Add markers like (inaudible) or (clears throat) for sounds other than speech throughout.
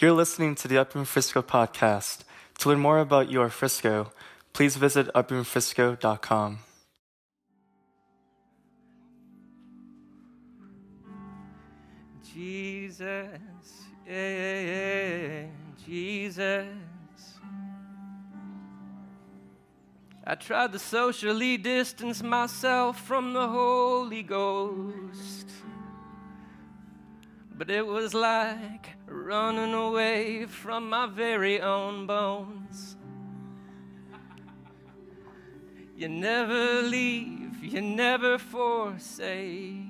You're listening to the Upper Room Frisco podcast. To learn more about your Frisco, please visit uproomfrisco.com. Jesus, yeah, yeah, Jesus. I tried to socially distance myself from the Holy Ghost, but it was like running away from my very own bones. You never leave, you never forsake.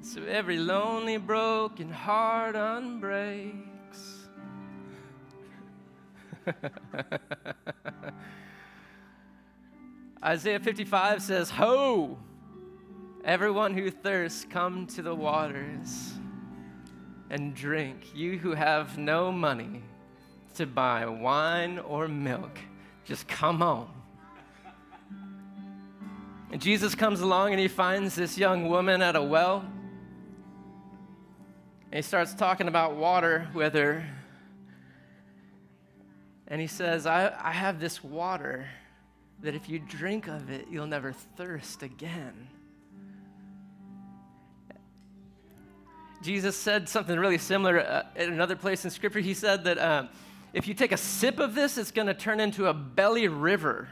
So every lonely, broken heart unbreaks. (laughs) Isaiah 55 says, Ho! Everyone who thirsts, come to the waters and drink. You who have no money to buy wine or milk, just come on. And Jesus comes along and he finds this young woman at a well. And he starts talking about water with her. And he says, I, I have this water that if you drink of it, you'll never thirst again. Jesus said something really similar uh, in another place in Scripture. He said that uh, if you take a sip of this, it's going to turn into a belly river.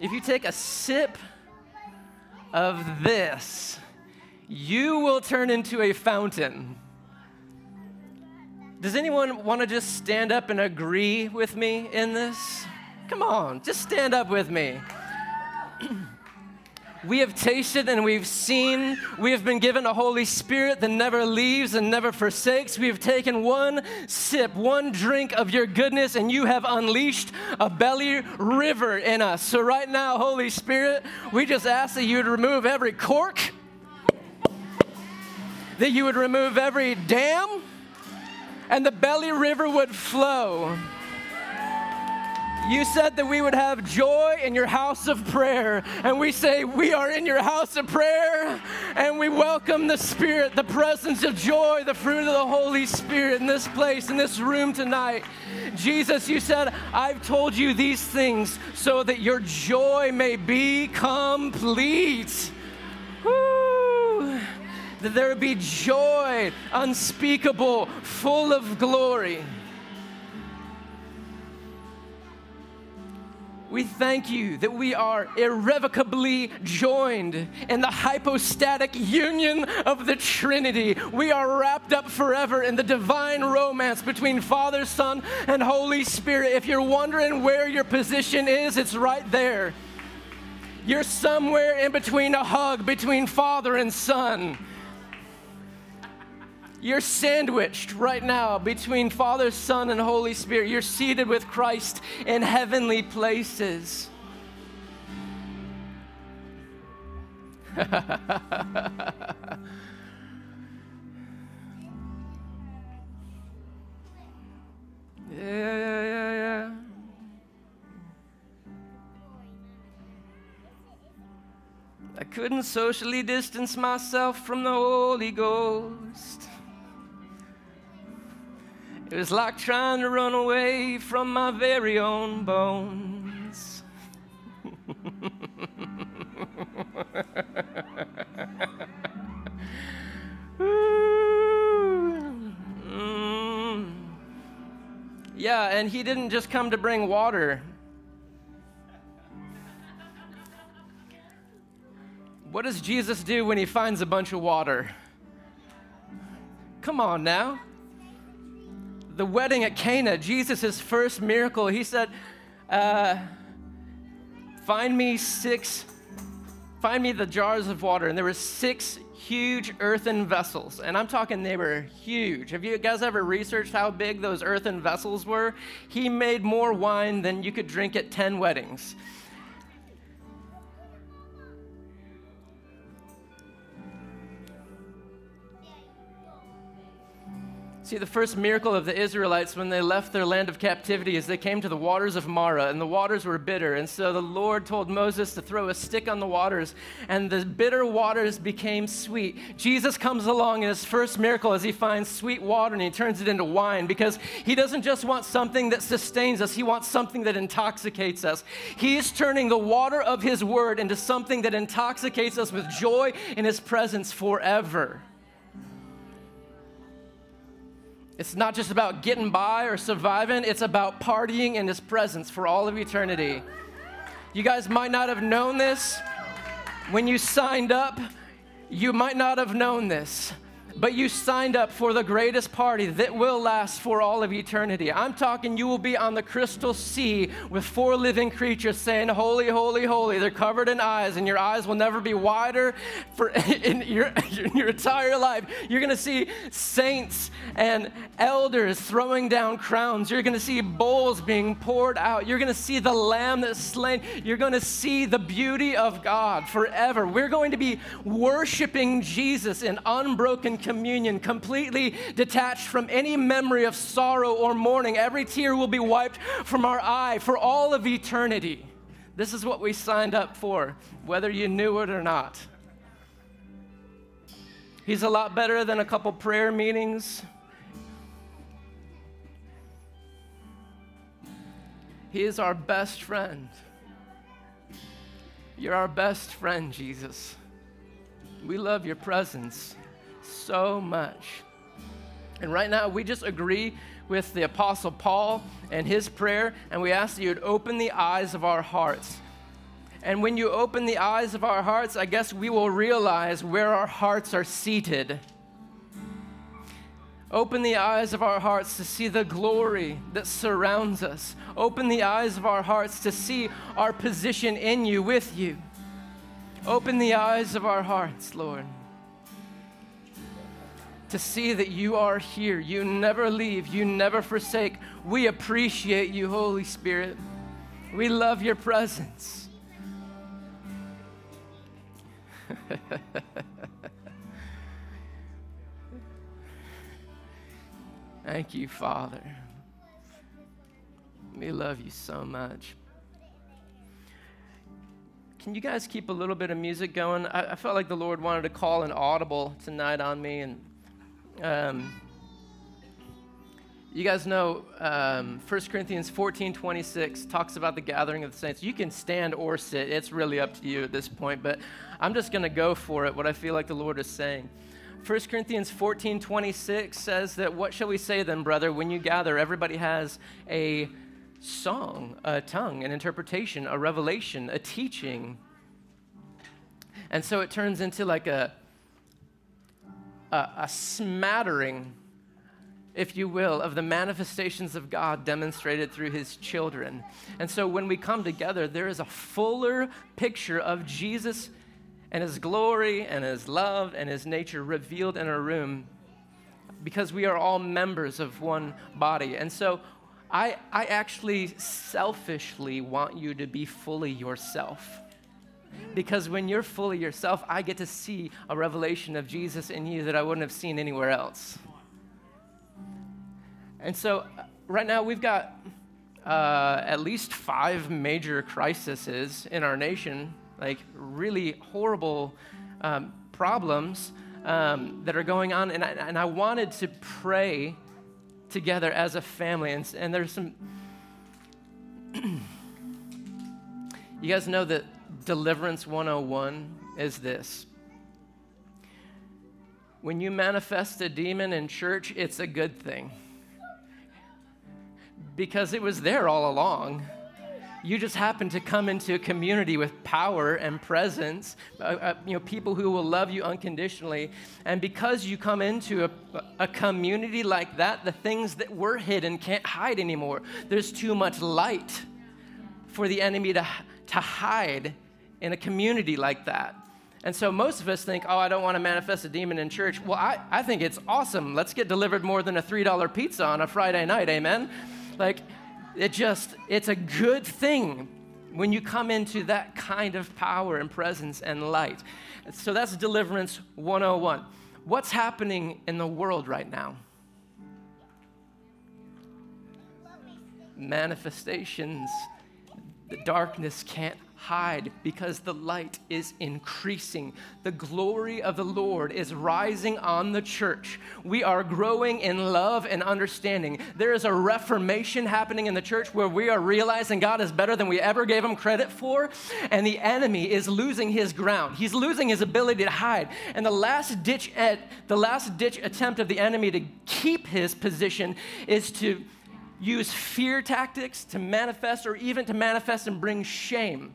If you take a sip of this, you will turn into a fountain. Does anyone want to just stand up and agree with me in this? Come on, just stand up with me. (clears throat) we have tasted and we've seen. We have been given a Holy Spirit that never leaves and never forsakes. We have taken one sip, one drink of your goodness, and you have unleashed a belly river in us. So, right now, Holy Spirit, we just ask that you would remove every cork, that you would remove every dam and the belly river would flow. You said that we would have joy in your house of prayer. And we say, We are in your house of prayer. And we welcome the Spirit, the presence of joy, the fruit of the Holy Spirit in this place, in this room tonight. Jesus, you said, I've told you these things so that your joy may be complete. Woo that there be joy unspeakable, full of glory. We thank you that we are irrevocably joined in the hypostatic union of the Trinity. We are wrapped up forever in the divine romance between Father, Son, and Holy Spirit. If you're wondering where your position is, it's right there. You're somewhere in between a hug between Father and Son. You're sandwiched right now between Father, Son, and Holy Spirit. You're seated with Christ in heavenly places. (laughs) yeah, yeah, yeah, yeah. I couldn't socially distance myself from the Holy Ghost. It was like trying to run away from my very own bones. (laughs) Yeah, and he didn't just come to bring water. What does Jesus do when he finds a bunch of water? Come on now the wedding at Cana, Jesus' first miracle, he said, uh, Find me six, find me the jars of water. And there were six huge earthen vessels. And I'm talking they were huge. Have you guys ever researched how big those earthen vessels were? He made more wine than you could drink at 10 weddings. See, the first miracle of the Israelites when they left their land of captivity is they came to the waters of Marah, and the waters were bitter. And so the Lord told Moses to throw a stick on the waters, and the bitter waters became sweet. Jesus comes along in his first miracle as he finds sweet water and he turns it into wine because he doesn't just want something that sustains us, he wants something that intoxicates us. He is turning the water of his word into something that intoxicates us with joy in his presence forever. It's not just about getting by or surviving, it's about partying in His presence for all of eternity. You guys might not have known this when you signed up. You might not have known this but you signed up for the greatest party that will last for all of eternity. I'm talking you will be on the crystal sea with four living creatures saying, Holy, holy, holy. They're covered in eyes, and your eyes will never be wider for (laughs) in your, in your entire life. You're going to see saints and elders throwing down crowns. You're going to see bowls being poured out. You're going to see the lamb that's slain. You're going to see the beauty of God forever. We're going to be worshiping Jesus in unbroken communion, completely detached from any memory of sorrow or mourning. Every tear will be wiped from our eye for all of eternity. This is what we signed up for, whether you knew it or not. He's a lot better than a couple prayer meetings. He is our best friend. You're our best friend, Jesus. We love your presence so much. And right now, we just agree with the Apostle Paul and his prayer, and we ask that you would open the eyes of our hearts. And when you open the eyes of our hearts, I guess we will realize where our hearts are seated. Open the eyes of our hearts to see the glory that surrounds us. Open the eyes of our hearts to see our position in you, with you. Open the eyes of our hearts, Lord to see that you are here. You never leave, you never forsake. We appreciate you, Holy Spirit. We love your presence. (laughs) Thank you, Father. We love you so much. Can you guys keep a little bit of music going? I, I, felt like the Lord wanted to call an audible tonight on me, and um, you guys know um, 1 Corinthians 14 26 talks about the gathering of the saints. You can stand or sit, it's really up to you at this point, but I'm just going to go for it, what I feel like the Lord is saying. 1 Corinthians 14 26 says that, What shall we say then, brother, when you gather? Everybody has a song, a tongue, an interpretation, a revelation, a teaching. And so it turns into like a a, a smattering, if you will, of the manifestations of God demonstrated through his children. And so when we come together, there is a fuller picture of Jesus and his glory and his love and his nature revealed in a room because we are all members of one body. And so I, I actually selfishly want you to be fully yourself. Because when you're fully yourself, I get to see a revelation of Jesus in you that I wouldn't have seen anywhere else. And so, right now, we've got uh, at least five major crises in our nation, like really horrible um, problems um, that are going on. And I, and I wanted to pray together as a family. And, and there's some. (clears throat) you guys know that Deliverance 101 is this when you manifest a demon in church, it's a good thing because it was there all along. You just happen to come into a community with power and presence, uh, uh, you know, people who will love you unconditionally. And because you come into a, a community like that, the things that were hidden can't hide anymore. There's too much light for the enemy to, to hide in a community like that. And so most of us think, oh, I don't want to manifest a demon in church. Well, I, I think it's awesome. Let's get delivered more than a $3 pizza on a Friday night, amen? Like, it just, it's a good thing when you come into that kind of power and presence and light. So that's deliverance 101. What's happening in the world right now? Manifestations. The darkness can't hide because the light is increasing. The glory of the Lord is rising on the church. We are growing in love and understanding. There is a reformation happening in the church where we are realizing God is better than we ever gave him credit for, and the enemy is losing his ground. He's losing his ability to hide. And the last ditch at, the last ditch attempt of the enemy to keep his position is to use fear tactics to manifest or even to manifest and bring shame.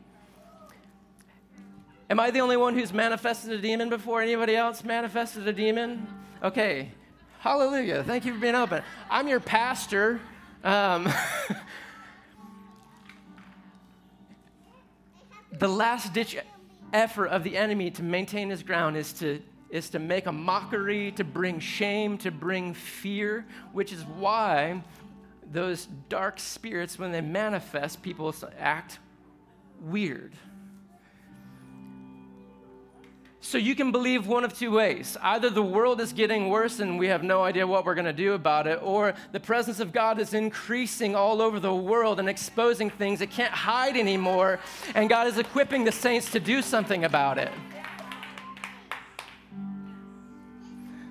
Am I the only one who's manifested a demon before? Anybody else manifested a demon? Okay. Hallelujah. Thank you for being open. I'm your pastor. Um, (laughs) the last ditch effort of the enemy to maintain his ground is to is to make a mockery, to bring shame, to bring fear, which is why those dark spirits, when they manifest, people act weird. So you can believe one of two ways. Either the world is getting worse and we have no idea what we're going to do about it, or the presence of God is increasing all over the world and exposing things it can't hide anymore, and God is equipping the saints to do something about it.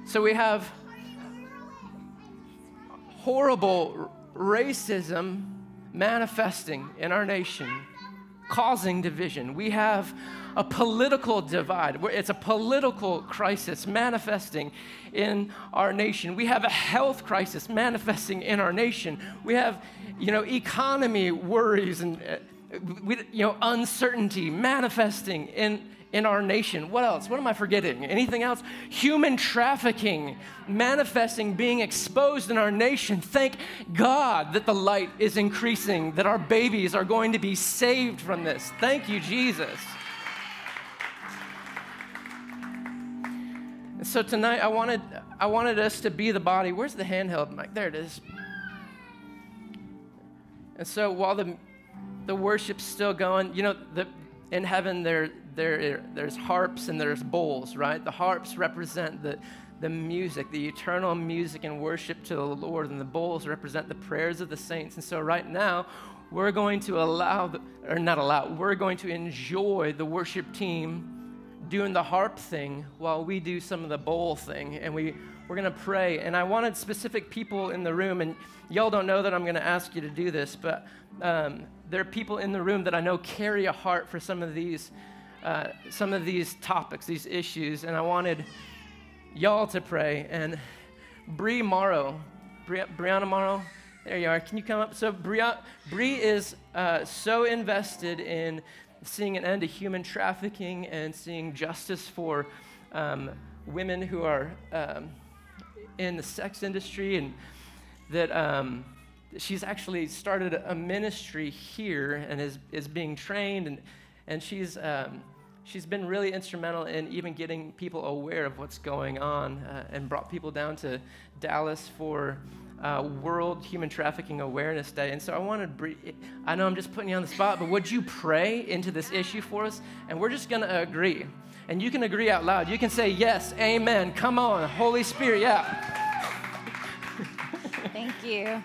So we have horrible racism manifesting in our nation, causing division. We have a political divide. It's a political crisis manifesting in our nation. We have a health crisis manifesting in our nation. We have, you know, economy worries and, uh, you know, uncertainty manifesting in in our nation. What else? What am I forgetting? Anything else? Human trafficking manifesting, being exposed in our nation. Thank God that the light is increasing, that our babies are going to be saved from this. Thank you, Jesus. And so tonight I wanted, I wanted us to be the body. Where's the handheld mic? There it is. And so while the, the worship's still going, you know, the, in heaven there, there, there's harps and there's bowls, right? The harps represent the, the music, the eternal music and worship to the Lord, and the bowls represent the prayers of the saints. And so right now, we're going to allow, the, or not allow, we're going to enjoy the worship team doing the harp thing while we do some of the bowl thing. And we, we're going to pray. And I wanted specific people in the room, and y'all don't know that I'm going to ask you to do this, but um, there are people in the room that I know carry a heart for some of these, uh, some of these topics, these issues. And I wanted y'all to pray. And Bree Morrow, Bri- Brianna Morrow, there you are. Can you come up? So Bree is uh, so invested in seeing an end to human trafficking and seeing justice for um, women who are um, in the sex industry, and that um, she's actually started a ministry here and is, is being trained, and, and she's, um, she's been really instrumental in even getting people aware of what's going on uh, and brought people down to Dallas for uh, World Human Trafficking Awareness Day. And so I want to, I know I'm just putting you on the spot, but would you pray into this issue for us? And we're just going to agree. And you can agree out loud. You can say, Yes, amen. Come on, Holy Spirit, yeah. Thank you.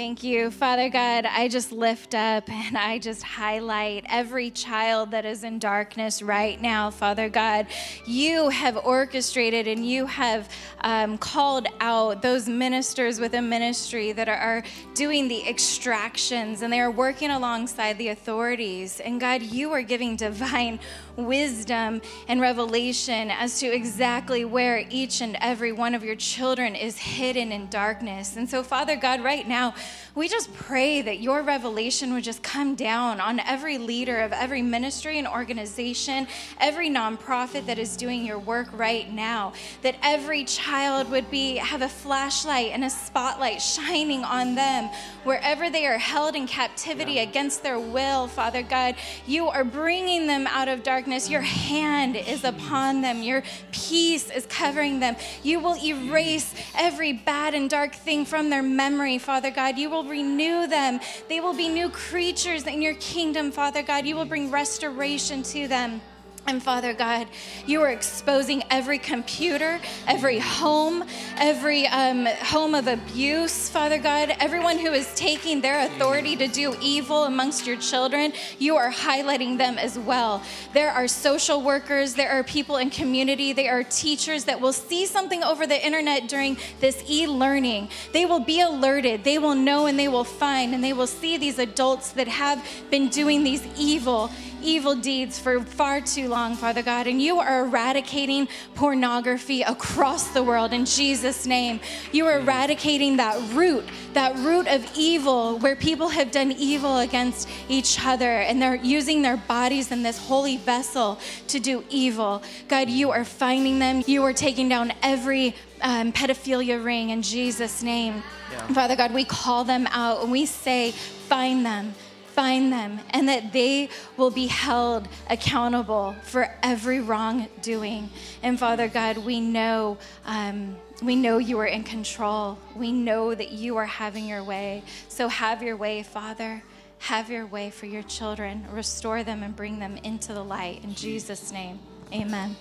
Thank you. Father God, I just lift up and I just highlight every child that is in darkness right now, Father God. You have orchestrated and you have um, called out those ministers within ministry that are, are doing the extractions and they are working alongside the authorities. And God, you are giving divine wisdom and revelation as to exactly where each and every one of your children is hidden in darkness. And so, Father God, right now, we just pray that your revelation would just come down on every leader of every ministry and organization, every nonprofit that is doing your work right now, that every child would be have a flashlight and a spotlight shining on them wherever they are held in captivity against their will, Father God. You are bringing them out of darkness. Your hand is upon them. Your peace is covering them. You will erase every bad and dark thing from their memory, Father God. You will renew them. They will be new creatures in your kingdom, Father God. You will bring restoration to them. And Father God, you are exposing every computer, every home, every um, home of abuse, Father God, everyone who is taking their authority to do evil amongst your children, you are highlighting them as well. There are social workers, there are people in community, there are teachers that will see something over the internet during this e learning. They will be alerted, they will know, and they will find, and they will see these adults that have been doing these evil evil deeds for far too long, Father God, and you are eradicating pornography across the world in Jesus' name. You are eradicating that root, that root of evil where people have done evil against each other and they're using their bodies in this holy vessel to do evil. God, you are finding them. You are taking down every um, pedophilia ring in Jesus' name. Yeah. Father God, we call them out and we say, find them find them and that they will be held accountable for every wrongdoing. And Father God, we know. Um, we know you are in control. We know that you are having your way. So have your way, Father. Have your way for your children. Restore them and bring them into the light. In Jesus' name, amen.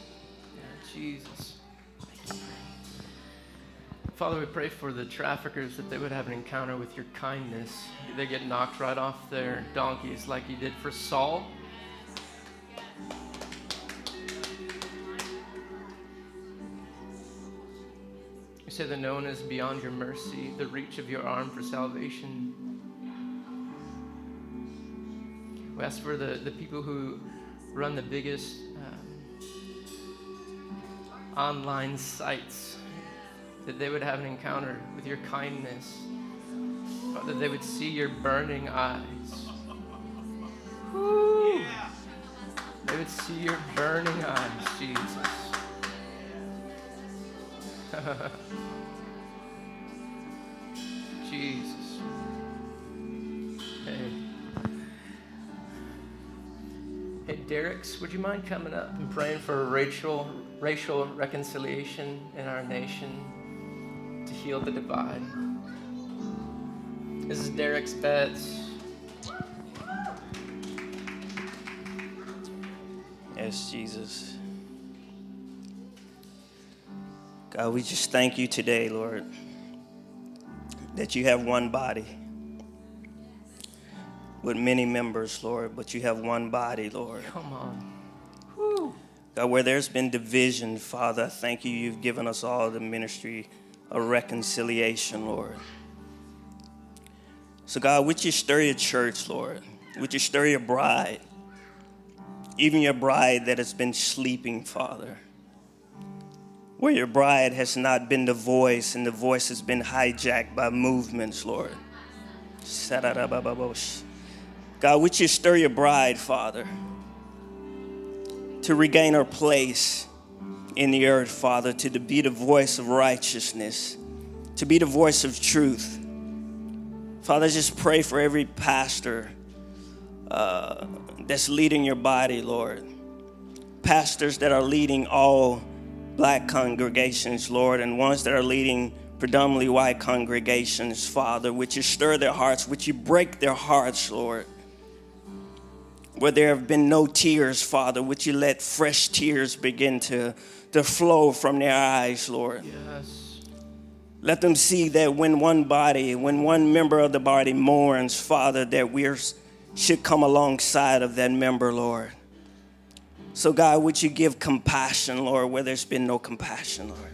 Jesus. Father, we pray for the traffickers that they would have an encounter with your kindness. They get knocked right off their donkeys like you did for Saul. You say that no one is beyond your mercy, the reach of your arm for salvation. We ask for the, the people who run the biggest um, online sites that they would have an encounter with your kindness, that they would see your burning eyes. Woo. They would see your burning eyes, Jesus. (laughs) Jesus. Hey. Hey, Derek's, would you mind coming up and praying for racial, racial reconciliation in our nation? To heal the divide. This is Derek's beds. Yes, Jesus. God, we just thank you today, Lord, that you have one body with many members, Lord, but you have one body, Lord. Come on. Whew. God, where there's been division, Father, I thank you. You've given us all the ministry a reconciliation, Lord. So, God, would you stir your church, Lord? Would you stir your bride? Even your bride that has been sleeping, Father. Where your bride has not been the voice and the voice has been hijacked by movements, Lord. God, would you stir your bride, Father, to regain her place in the earth, Father, to be the voice of righteousness, to be the voice of truth. Father, I just pray for every pastor uh, that's leading your body, Lord. Pastors that are leading all black congregations, Lord, and ones that are leading predominantly white congregations, Father. Would you stir their hearts? Would you break their hearts, Lord? Where there have been no tears, Father, would you let fresh tears begin to to flow from their eyes, Lord. Yes. Let them see that when one body, when one member of the body mourns, Father, that we should come alongside of that member, Lord. So, God, would you give compassion, Lord, where there's been no compassion, Lord?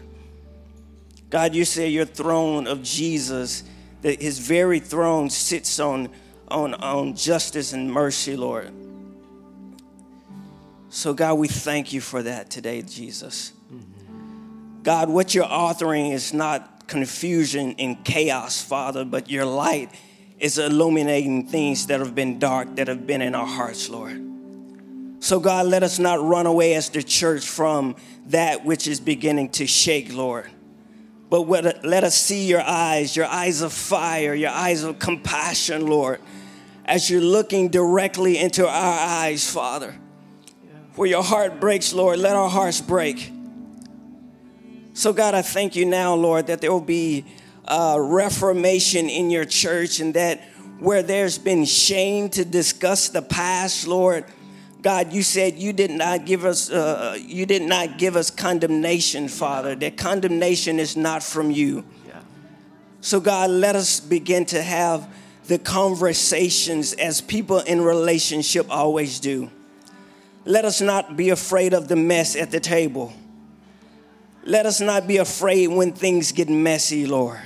God, you say your throne of Jesus, that his very throne sits on, on, on justice and mercy, Lord. So, God, we thank you for that today, Jesus. God, what you're authoring is not confusion and chaos, Father, but your light is illuminating things that have been dark, that have been in our hearts, Lord. So, God, let us not run away as the church from that which is beginning to shake, Lord. But let us see your eyes, your eyes of fire, your eyes of compassion, Lord, as you're looking directly into our eyes, Father. Where your heart breaks, Lord, let our hearts break. So, God, I thank you now, Lord, that there will be a reformation in your church and that where there's been shame to discuss the past, Lord, God, you said you did not give us uh, you did not give us condemnation, Father. That condemnation is not from you. Yeah. So God, let us begin to have the conversations as people in relationship always do. Let us not be afraid of the mess at the table. Let us not be afraid when things get messy, Lord.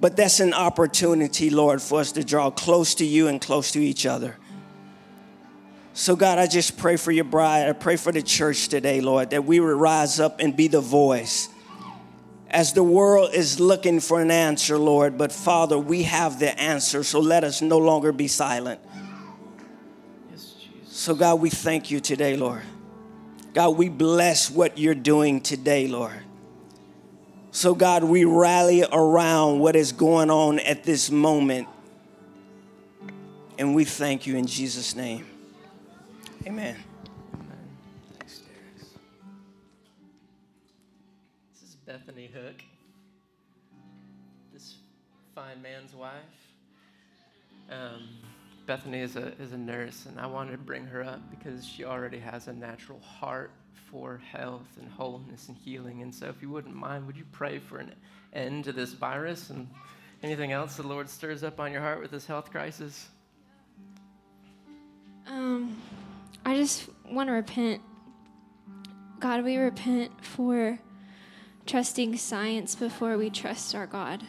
But that's an opportunity, Lord, for us to draw close to you and close to each other. So, God, I just pray for your bride. I pray for the church today, Lord, that we would rise up and be the voice. As the world is looking for an answer, Lord, but Father, we have the answer, so let us no longer be silent. So, God, we thank you today, Lord. God, we bless what you're doing today, Lord. So, God, we rally around what is going on at this moment. And we thank you in Jesus' name. Amen. This is Bethany Hook, this fine man's wife. Um, Bethany is a, is a nurse, and I wanted to bring her up because she already has a natural heart for health and wholeness and healing. And so, if you wouldn't mind, would you pray for an end to this virus and anything else the Lord stirs up on your heart with this health crisis? Um, I just want to repent. God, we repent for trusting science before we trust our God.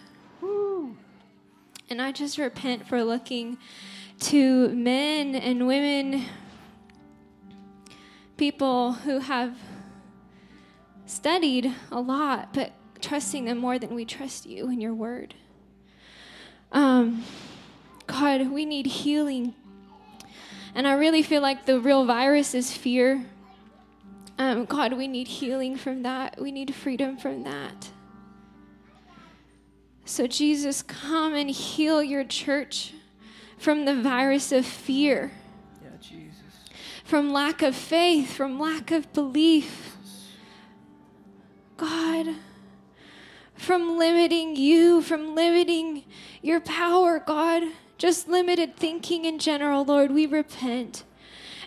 And I just repent for looking to men and women, people who have studied a lot, but trusting them more than we trust you and your word. Um, God, we need healing and I really feel like the real virus is fear. Um, God, we need healing from that. We need freedom from that. So, Jesus, come and heal your church from the virus of fear, Yeah, Jesus. from lack of faith, from lack of belief. God, from limiting you, from limiting your power, God just limited thinking in general, Lord, we repent.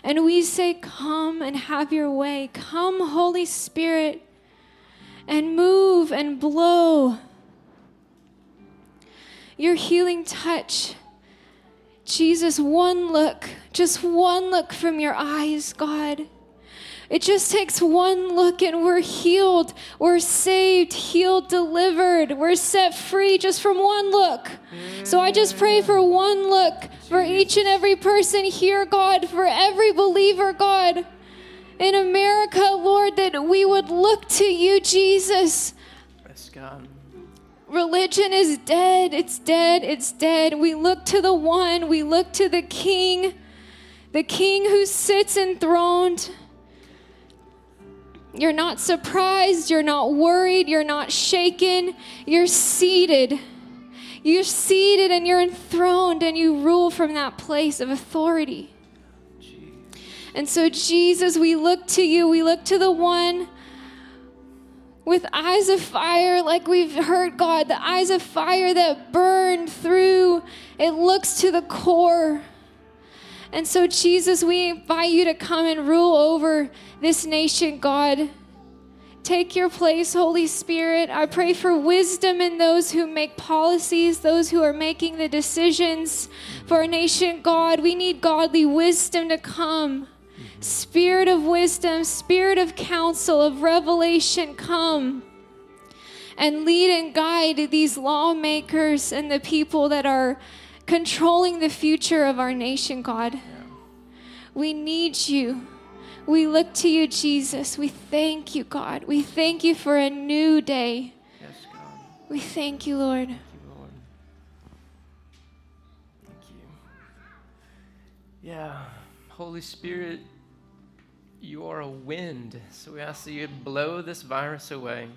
And we say, Come and have your way. Come, Holy Spirit, and move and blow your healing touch. Jesus, one look, just one look from your eyes, God. It just takes one look and we're healed, we're saved, healed, delivered, we're set free just from one look. So I just pray for one look for each and every person here, God, for every believer, God, in America, Lord, that we would look to you, Jesus. Yes, God. Religion is dead. It's dead. It's dead. We look to the one. We look to the King, the King who sits enthroned. You're not surprised. You're not worried. You're not shaken. You're seated. You're seated and you're enthroned and you rule from that place of authority. And so, Jesus, we look to you. We look to the one with eyes of fire, like we've heard, God, the eyes of fire that burn through. It looks to the core. And so, Jesus, we invite you to come and rule over this nation, God. Take your place, Holy Spirit. I pray for wisdom in those who make policies, those who are making the decisions for our nation, God. We need godly wisdom to come. Spirit of wisdom, spirit of counsel, of revelation, come and lead and guide these lawmakers and the people that are controlling the future of our nation, God. We need you. We look to you, Jesus. We thank you, God. We thank you for a new day. Yes, God. We thank you, Lord. Thank you, Lord. Thank you. Yeah, Holy Spirit, you are a wind. So we ask that you blow this virus away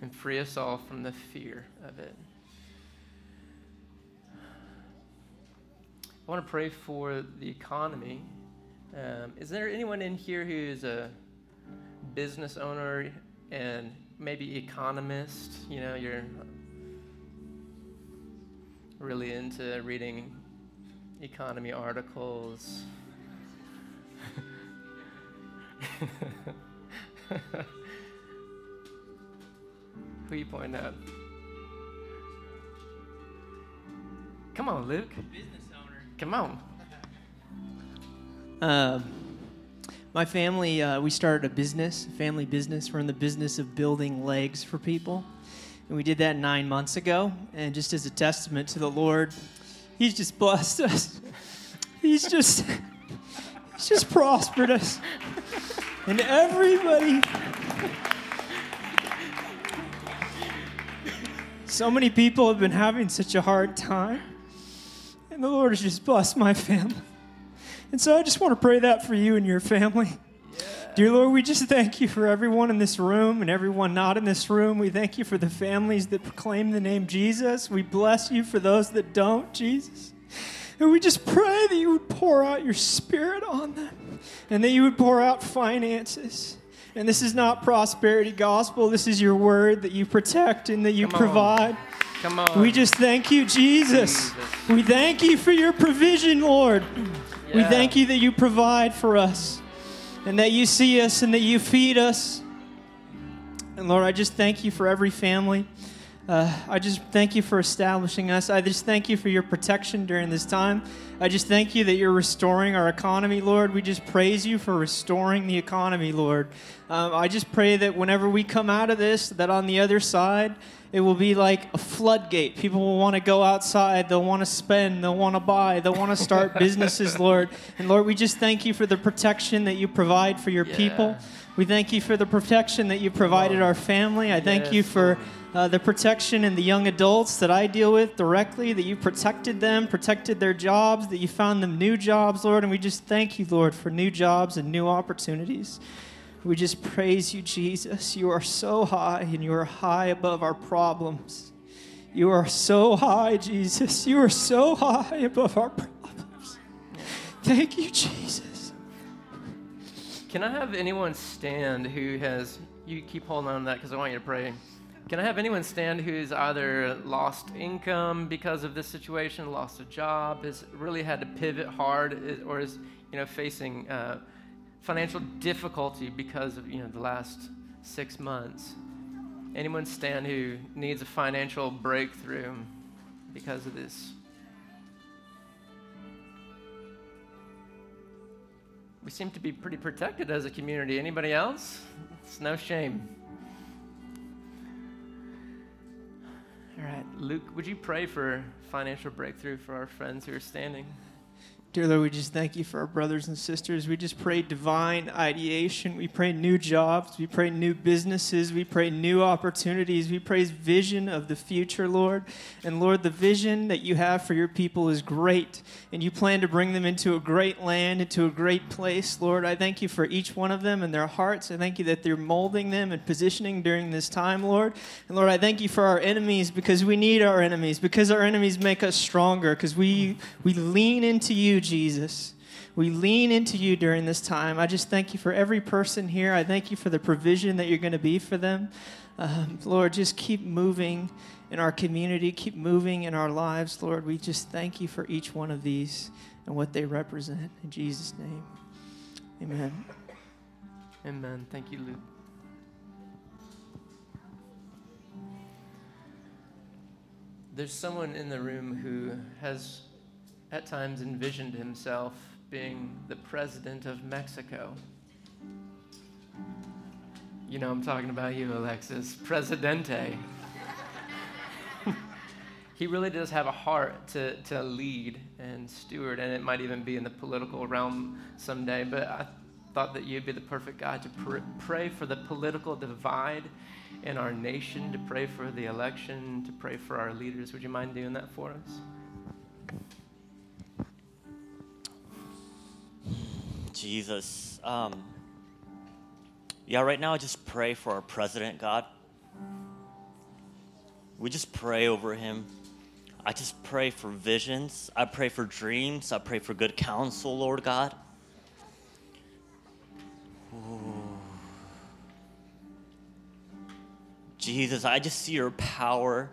and free us all from the fear of it. I want to pray for the economy. Um, is there anyone in here who is a business owner and maybe economist? You know, you're really into reading economy articles. (laughs) (laughs) Who you pointing at? Come on, Luke. business owner. Come on. Um, (laughs) my family, uh, we started a business, a family business. We're in the business of building legs for people. And we did that nine months ago. And just as a testament to the Lord, He's just blessed us. (laughs) He's just, He's just prospered us. And everybody, so many people have been having such a hard time. And the Lord has just blessed my family. And so I just want to pray that for you and your family. Dear Lord, we just thank you for everyone in this room and everyone not in this room. We thank you for the families that proclaim the name Jesus. We bless you for those that don't, Jesus. And we just pray that you would pour out your spirit on them and that you would pour out finances. And this is not prosperity gospel. This is your word that you protect and that you Come provide. Come on. We just thank you, Jesus. Jesus. We thank you for your provision, Lord. We thank you that you provide for us and that you see us and that you feed us. And Lord, I just thank you for every family. Uh, I just thank you for establishing us. I just thank you for your protection during this time. I just thank you that you're restoring our economy, Lord. We just praise you for restoring the economy, Lord. Um, I just pray that whenever we come out of this, that on the other side, it will be like a floodgate. People will want to go outside. They'll want to spend. They'll want to buy. They'll want to start (laughs) businesses, Lord. And Lord, we just thank you for the protection that you provide for your people. We thank you for the protection that you provided our family. I thank you for Lord. Uh, the protection in the young adults that I deal with directly, that you protected them, protected their jobs, that you found them new jobs, Lord. And we just thank you, Lord, for new jobs and new opportunities. We just praise you, Jesus. You are so high and you are high above our problems. You are so high, Jesus. You are so high above our problems. Thank you, Jesus. Can I have anyone stand who has, you keep holding on to that because I want you to pray. Can I have anyone stand who's either lost income because of this situation, lost a job, has really had to pivot hard, or is, you know, facing uh, financial difficulty because of, you know, the last six months? Anyone stand who needs a financial breakthrough because of this? We seem to be pretty protected as a community. Anybody else? It's no shame. All right, Luke, would you pray for financial breakthrough for our friends who are standing? Dear Lord, we just thank you for our brothers and sisters. We just pray divine ideation. We pray new jobs. We pray new businesses. We pray new opportunities. We praise vision of the future, Lord. And Lord, the vision that you have for your people is great. And you plan to bring them into a great land, into a great place, Lord. I thank you for each one of them and their hearts. I thank you that they're molding them and positioning during this time, Lord. And Lord, I thank you for our enemies because we need our enemies, because our enemies make us stronger, because we, we lean into you, Jesus. We lean into you during this time. I just thank you for every person here. I thank you for the provision that you're going to be for them. Um, Lord, just keep moving in our community, keep moving in our lives, Lord. We just thank you for each one of these and what they represent. In Jesus' name, amen. Amen. Thank you, Luke. There's someone in the room who has at times envisioned himself being the president of Mexico. You know, I'm talking about you, Alexis. Presidente. (laughs) he really does have a heart to, to lead and steward, and it might even be in the political realm someday. But I thought that you'd be the perfect guy to pr- pray for the political divide in our nation, to pray for the election, to pray for our leaders. Would you mind doing that for us? Jesus. Um, yeah, right now I just pray for our president, God. We just pray over him. I just pray for visions. I pray for dreams. I pray for good counsel, Lord God. Ooh. Jesus, I just see your power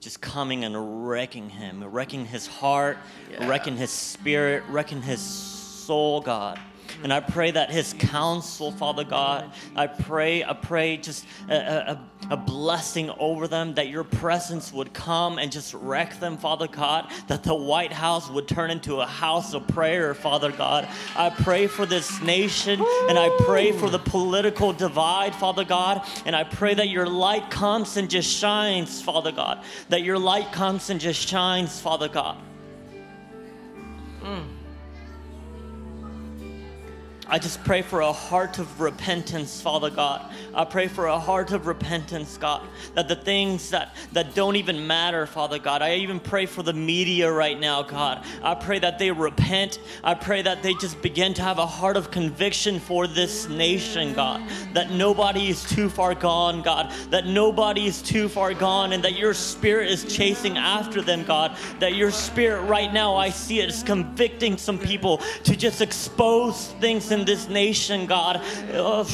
just coming and wrecking him, wrecking his heart, Yeah. wrecking his spirit, wrecking his soul, God. And I pray that his counsel, Father God, I pray, I pray just a, a, a blessing over them, that your presence would come and just wreck them, Father God, that the White House would turn into a house of prayer, Father God. I pray for this nation and I pray for the political divide, Father God, and I pray that your light comes and just shines, Father God, that your light comes and just shines, Father God. Mm. I just pray for a heart of repentance, Father God. I pray for a heart of repentance, God, that the things that, that don't even matter, Father God. I even pray for the media right now, God. I pray that they repent. I pray that they just begin to have a heart of conviction for this nation, God. That nobody is too far gone, God. That nobody is too far gone, and that your spirit is chasing after them, God. That your spirit right now, I see it is convicting some people to just expose things in this nation, God. Oh,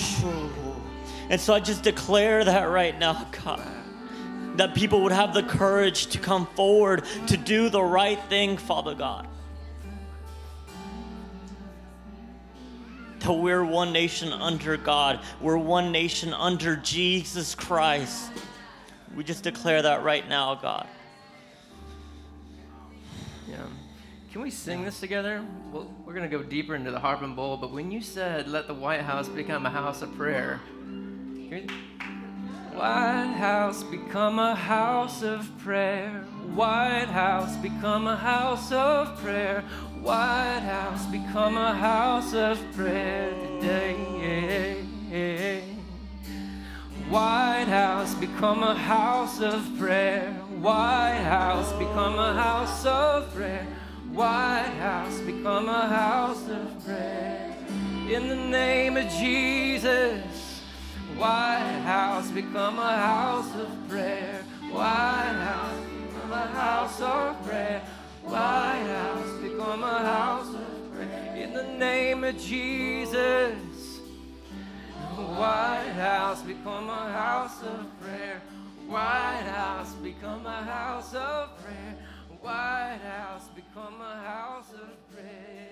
And so I just declare that right now, God. That people would have the courage to come forward to do the right thing, Father God. That we're one nation under God, we're one nation under Jesus Christ. We just declare that right now, God. Yeah. Can we sing this together? Well, we're going to go deeper into the harp and bowl, but when you said, let the White House become a house of prayer, we- White House become a house of prayer. White House become a house of prayer. White House become a house of prayer today. White House become a house of prayer. White House become a house of prayer. White House become a house of prayer. In the name of Jesus. White House become a house of prayer. White House become a house of prayer. White House become a house of prayer. In the name of Jesus. White House become a house of prayer. White House become a house of prayer. White House become a house of prayer.